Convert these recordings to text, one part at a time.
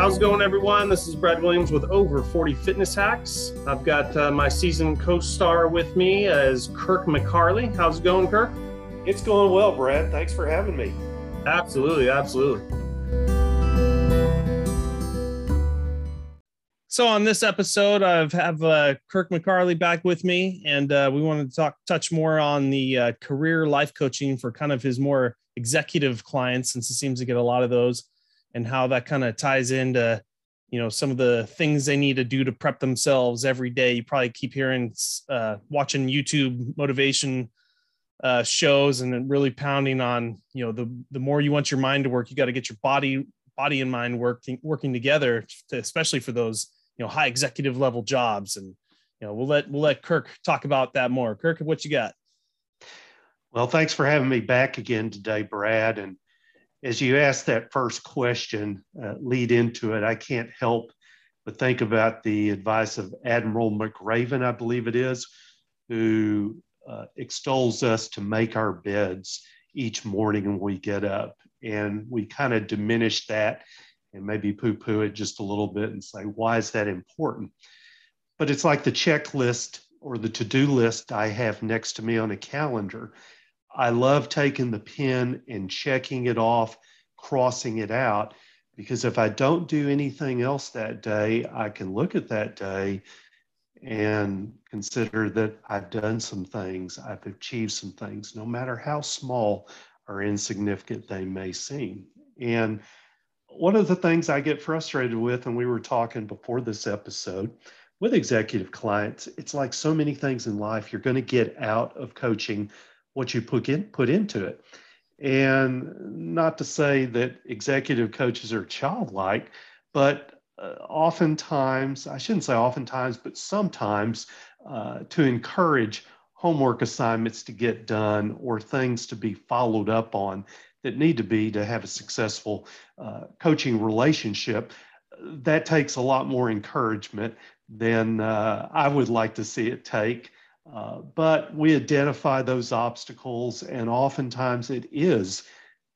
How's it going, everyone? This is Brad Williams with Over 40 Fitness Hacks. I've got uh, my season co star with me as Kirk McCarley. How's it going, Kirk? It's going well, Brad. Thanks for having me. Absolutely, absolutely. So on this episode, I have uh, Kirk McCarley back with me, and uh, we wanted to talk touch more on the uh, career life coaching for kind of his more executive clients, since he seems to get a lot of those and how that kind of ties into you know some of the things they need to do to prep themselves every day. You probably keep hearing uh, watching youtube motivation uh, shows and really pounding on you know the the more you want your mind to work you got to get your body body and mind working working together to, especially for those you know high executive level jobs. And you know we'll let we'll let kirk talk about that more. Kirk what you got? Well thanks for having me back again today brad. And as you ask that first question, uh, lead into it, I can't help but think about the advice of Admiral McRaven, I believe it is, who uh, extols us to make our beds each morning when we get up. And we kind of diminish that and maybe poo poo it just a little bit and say, why is that important? But it's like the checklist or the to do list I have next to me on a calendar. I love taking the pen and checking it off, crossing it out, because if I don't do anything else that day, I can look at that day and consider that I've done some things, I've achieved some things, no matter how small or insignificant they may seem. And one of the things I get frustrated with, and we were talking before this episode with executive clients, it's like so many things in life you're going to get out of coaching what you put in put into it. And not to say that executive coaches are childlike, but uh, oftentimes, I shouldn't say oftentimes, but sometimes uh, to encourage homework assignments to get done or things to be followed up on that need to be to have a successful uh, coaching relationship, that takes a lot more encouragement than uh, I would like to see it take. Uh, but we identify those obstacles, and oftentimes it is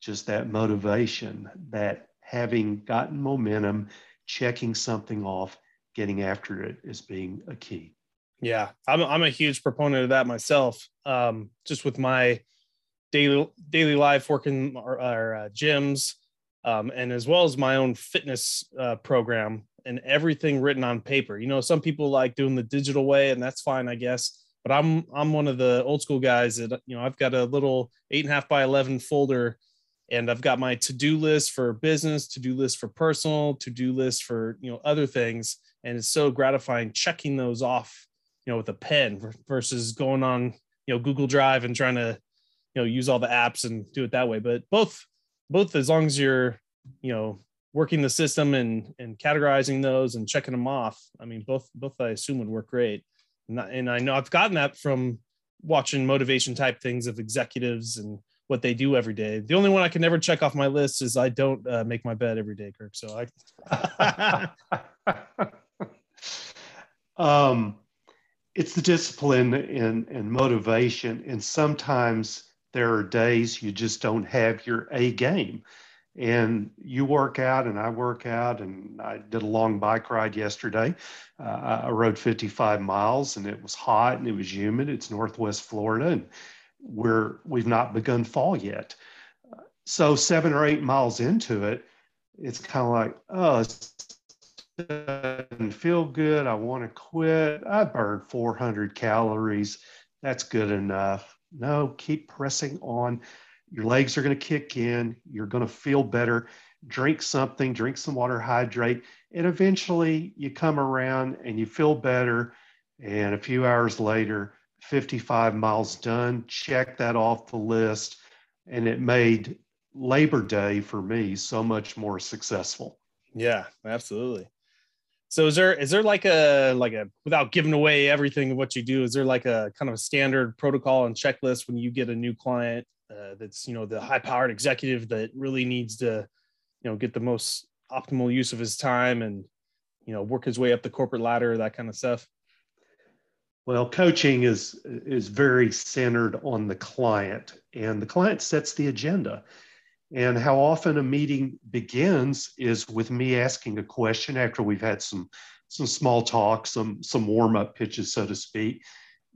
just that motivation that having gotten momentum, checking something off, getting after it is being a key. Yeah, I'm, I'm a huge proponent of that myself. Um, just with my daily daily life working our, our uh, gyms, um, and as well as my own fitness uh, program and everything written on paper. You know, some people like doing the digital way, and that's fine, I guess but I'm I'm one of the old school guys that you know I've got a little eight and a half by eleven folder, and I've got my to do list for business, to do list for personal, to do list for you know other things, and it's so gratifying checking those off, you know, with a pen versus going on you know Google Drive and trying to you know use all the apps and do it that way. But both both as long as you're you know working the system and and categorizing those and checking them off, I mean both both I assume would work great and I know I've gotten that from watching motivation type things of executives and what they do every day. The only one I can never check off my list is I don't uh, make my bed every day, Kirk. So I. um, it's the discipline and, and motivation, and sometimes there are days you just don't have your A game and you work out and I work out and I did a long bike ride yesterday. Uh, I rode 55 miles and it was hot and it was humid. It's Northwest Florida and we're we've not begun fall yet. So seven or eight miles into it, it's kind of like, oh, it doesn't feel good. I want to quit. I burned 400 calories. That's good enough. No, keep pressing on your legs are going to kick in. You're going to feel better. Drink something, drink some water, hydrate. And eventually you come around and you feel better. And a few hours later, 55 miles done, check that off the list. And it made Labor Day for me so much more successful. Yeah, absolutely. So is there is there like a like a without giving away everything of what you do, is there like a kind of a standard protocol and checklist when you get a new client uh, that's you know the high powered executive that really needs to you know get the most optimal use of his time and you know work his way up the corporate ladder that kind of stuff? Well coaching is is very centered on the client and the client sets the agenda. And how often a meeting begins is with me asking a question after we've had some, some small talk, some, some warm up pitches, so to speak,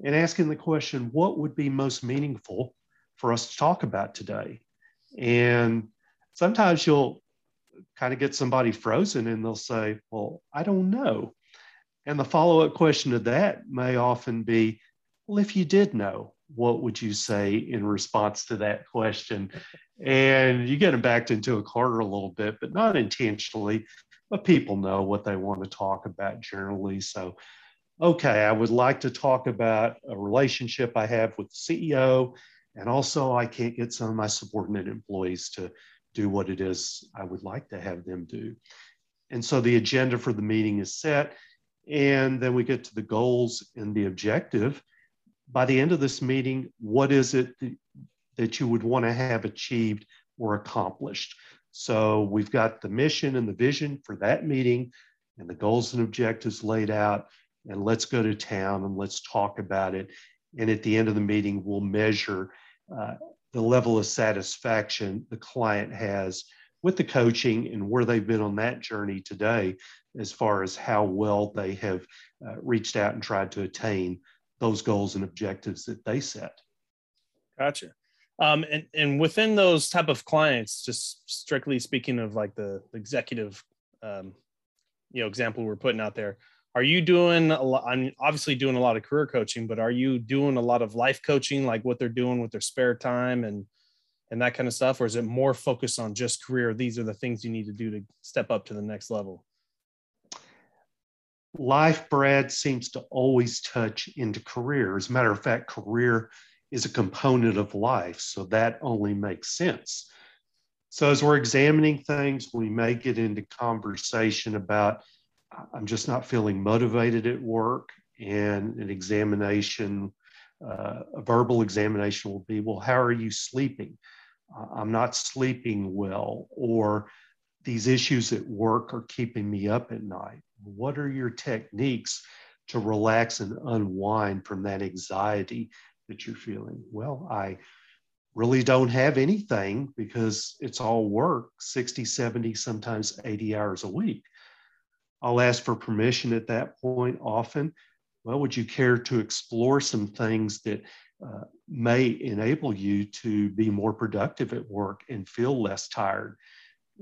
and asking the question, what would be most meaningful for us to talk about today? And sometimes you'll kind of get somebody frozen and they'll say, Well, I don't know. And the follow up question to that may often be, Well, if you did know, what would you say in response to that question? And you get them backed into a corner a little bit, but not intentionally. But people know what they want to talk about generally. So, okay, I would like to talk about a relationship I have with the CEO. And also, I can't get some of my subordinate employees to do what it is I would like to have them do. And so the agenda for the meeting is set. And then we get to the goals and the objective by the end of this meeting, what is it that you would want to have achieved or accomplished? So we've got the mission and the vision for that meeting and the goals and objectives laid out. And let's go to town and let's talk about it. And at the end of the meeting, we'll measure uh, the level of satisfaction the client has with the coaching and where they've been on that journey today as far as how well they have uh, reached out and tried to attain those goals and objectives that they set. Gotcha. Um, and, and within those type of clients, just strictly speaking of like the, executive, um, you know, example we're putting out there, are you doing a lot? I'm obviously doing a lot of career coaching, but are you doing a lot of life coaching, like what they're doing with their spare time and and that kind of stuff, or is it more focused on just career? These are the things you need to do to step up to the next level life, Brad, seems to always touch into career. As a matter of fact, career is a component of life, so that only makes sense. So, as we're examining things, we may get into conversation about I'm just not feeling motivated at work, and an examination, uh, a verbal examination will be, well, how are you sleeping? Uh, I'm not sleeping well, or these issues at work are keeping me up at night. What are your techniques to relax and unwind from that anxiety that you're feeling? Well, I really don't have anything because it's all work 60, 70, sometimes 80 hours a week. I'll ask for permission at that point often. Well, would you care to explore some things that uh, may enable you to be more productive at work and feel less tired?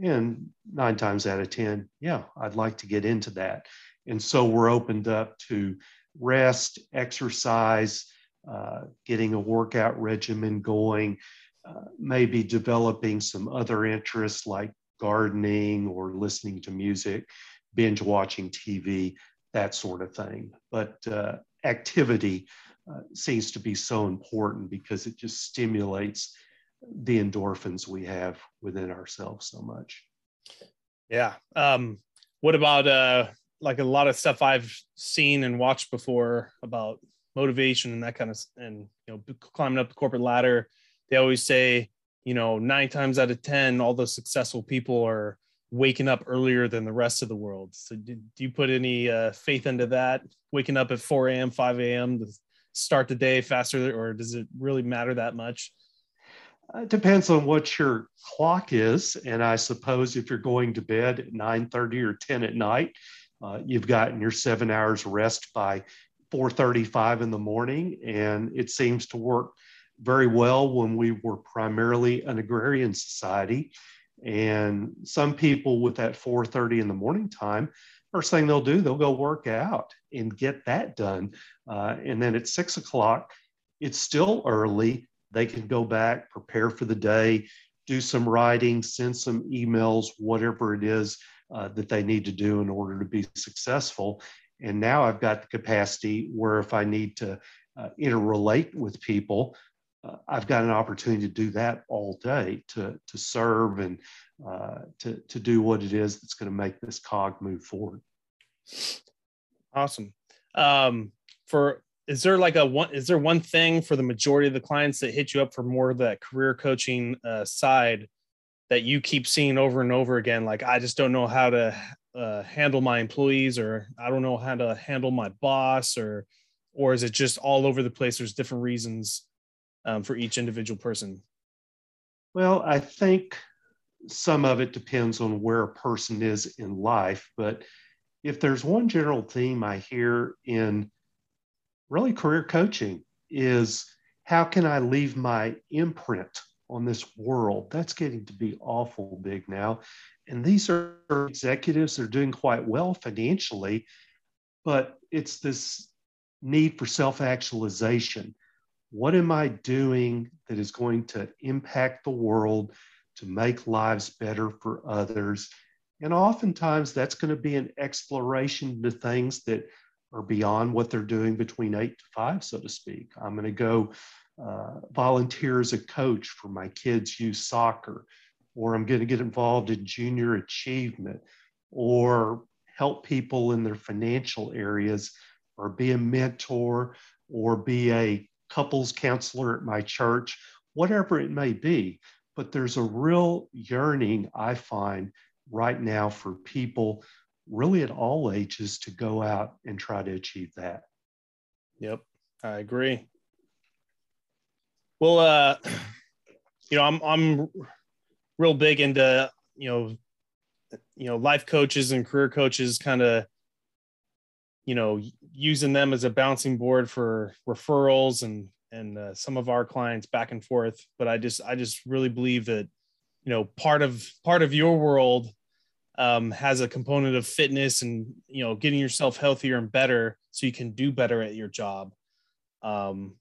And nine times out of 10, yeah, I'd like to get into that. And so we're opened up to rest, exercise, uh, getting a workout regimen going, uh, maybe developing some other interests like gardening or listening to music, binge watching TV, that sort of thing. But uh, activity uh, seems to be so important because it just stimulates the endorphins we have within ourselves so much. Yeah. Um, what about uh, like a lot of stuff I've seen and watched before about motivation and that kind of and you know climbing up the corporate ladder? They always say, you know, nine times out of ten, all the successful people are waking up earlier than the rest of the world. So, do, do you put any uh, faith into that? Waking up at 4 a.m., 5 a.m. to start the day faster, or does it really matter that much? Uh, it depends on what your clock is, and I suppose if you're going to bed at 9:30 or 10 at night, uh, you've gotten your seven hours rest by 4:35 in the morning, and it seems to work very well when we were primarily an agrarian society. And some people with that 4:30 in the morning time, first thing they'll do, they'll go work out and get that done. Uh, and then at six o'clock, it's still early they can go back, prepare for the day, do some writing, send some emails, whatever it is uh, that they need to do in order to be successful. And now I've got the capacity where if I need to uh, interrelate with people, uh, I've got an opportunity to do that all day to, to serve and uh, to, to do what it is that's going to make this cog move forward. Awesome. Um, for is there like a one is there one thing for the majority of the clients that hit you up for more of that career coaching uh, side that you keep seeing over and over again like i just don't know how to uh, handle my employees or i don't know how to handle my boss or or is it just all over the place there's different reasons um, for each individual person well i think some of it depends on where a person is in life. But if there's one general theme I hear in really career coaching is how can I leave my imprint on this world? That's getting to be awful big now. And these are executives that are doing quite well financially, but it's this need for self actualization. What am I doing that is going to impact the world to make lives better for others? And oftentimes that's going to be an exploration to things that are beyond what they're doing between eight to five, so to speak. I'm going to go uh, volunteer as a coach for my kids' youth soccer, or I'm going to get involved in junior achievement, or help people in their financial areas, or be a mentor, or be a couples counselor at my church, whatever it may be. But there's a real yearning, I find, right now for people really at all ages to go out and try to achieve that. Yep, I agree. Well, uh, you know, I'm I'm real big into you know, you know, life coaches and career coaches, kind of, you know, using them as a bouncing board for referrals and and uh, some of our clients back and forth. But I just I just really believe that, you know, part of part of your world um, has a component of fitness and you know getting yourself healthier and better so you can do better at your job um,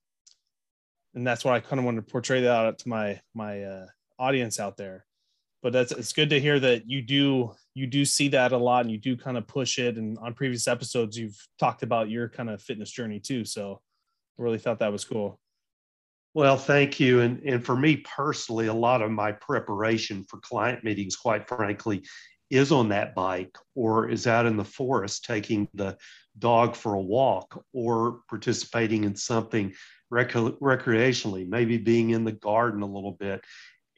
and that's what i kind of want to portray that out to my my uh, audience out there but that's it's good to hear that you do you do see that a lot and you do kind of push it and on previous episodes you've talked about your kind of fitness journey too so i really thought that was cool well, thank you. And, and for me personally, a lot of my preparation for client meetings, quite frankly, is on that bike or is out in the forest taking the dog for a walk or participating in something rec- recreationally, maybe being in the garden a little bit.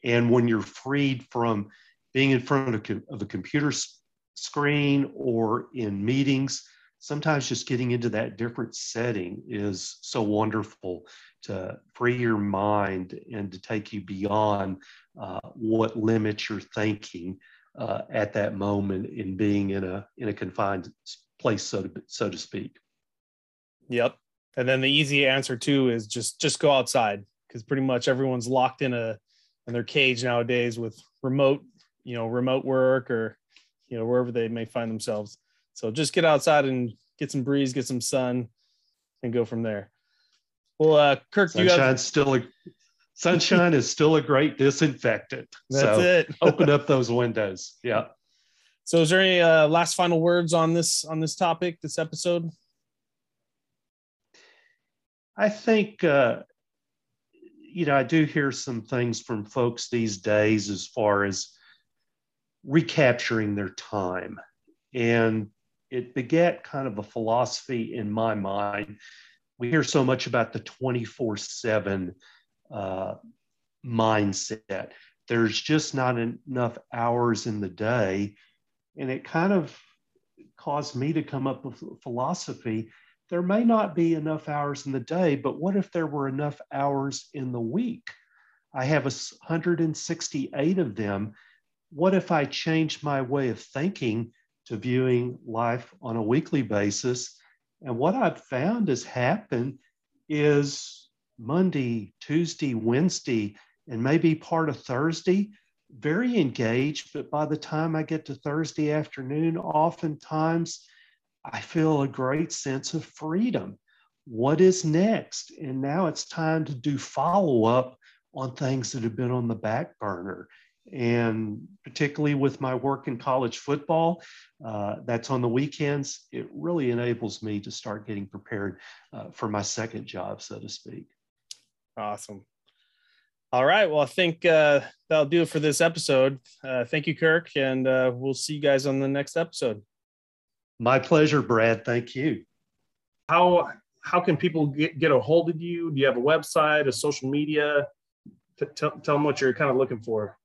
And when you're freed from being in front of a, computer screen or in meetings, sometimes just getting into that different setting is so wonderful to free your mind and to take you beyond uh, what limits your thinking uh, at that moment in being in a in a confined place, so to so to speak. Yep. And then the easy answer too is just just go outside because pretty much everyone's locked in a in their cage nowadays with remote, you know, remote work or you know wherever they may find themselves. So just get outside and get some breeze, get some sun, and go from there. Well, uh, Kirk, Sunshine's you have... still a sunshine is still a great disinfectant. That's so it. open up those windows. Yeah. So, is there any uh, last final words on this on this topic, this episode? I think uh, you know I do hear some things from folks these days as far as recapturing their time, and it begat kind of a philosophy in my mind. We hear so much about the twenty four seven uh, mindset. There's just not enough hours in the day. And it kind of caused me to come up with philosophy. There may not be enough hours in the day, but what if there were enough hours in the week? I have 168 of them. What if I change my way of thinking to viewing life on a weekly basis? And what I've found has happened is Monday, Tuesday, Wednesday, and maybe part of Thursday, very engaged. But by the time I get to Thursday afternoon, oftentimes I feel a great sense of freedom. What is next? And now it's time to do follow up on things that have been on the back burner. And particularly with my work in college football, uh, that's on the weekends, it really enables me to start getting prepared uh, for my second job, so to speak. Awesome. All right. Well, I think uh, that'll do it for this episode. Uh, thank you, Kirk, and uh, we'll see you guys on the next episode. My pleasure, Brad. Thank you. How how can people get, get a hold of you? Do you have a website, a social media? T- tell, tell them what you're kind of looking for.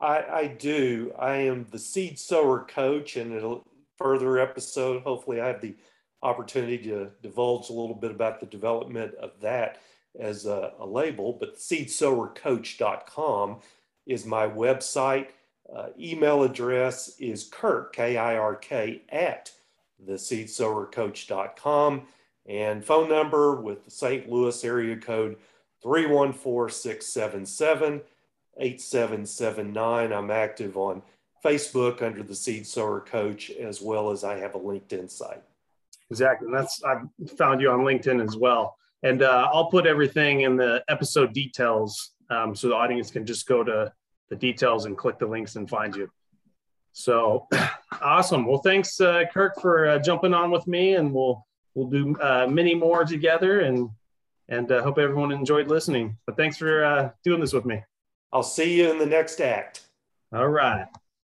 I, I do. I am the seed sower coach, and in a further episode, hopefully, I have the opportunity to divulge a little bit about the development of that as a, a label, but seedsowercoach.com is my website. Uh, email address is Kirk, K I R K, at theseedsowercoach.com. And phone number with the St. Louis area code 314 677 8779. I'm active on Facebook under the Seed Sower Coach, as well as I have a LinkedIn site. Exactly. And that's, I've found you on LinkedIn as well. And uh, I'll put everything in the episode details um, so the audience can just go to the details and click the links and find you. So awesome. Well, thanks, uh, Kirk, for uh, jumping on with me, and we'll we'll do uh, many more together. And and uh, hope everyone enjoyed listening. But thanks for uh, doing this with me. I'll see you in the next act. All right.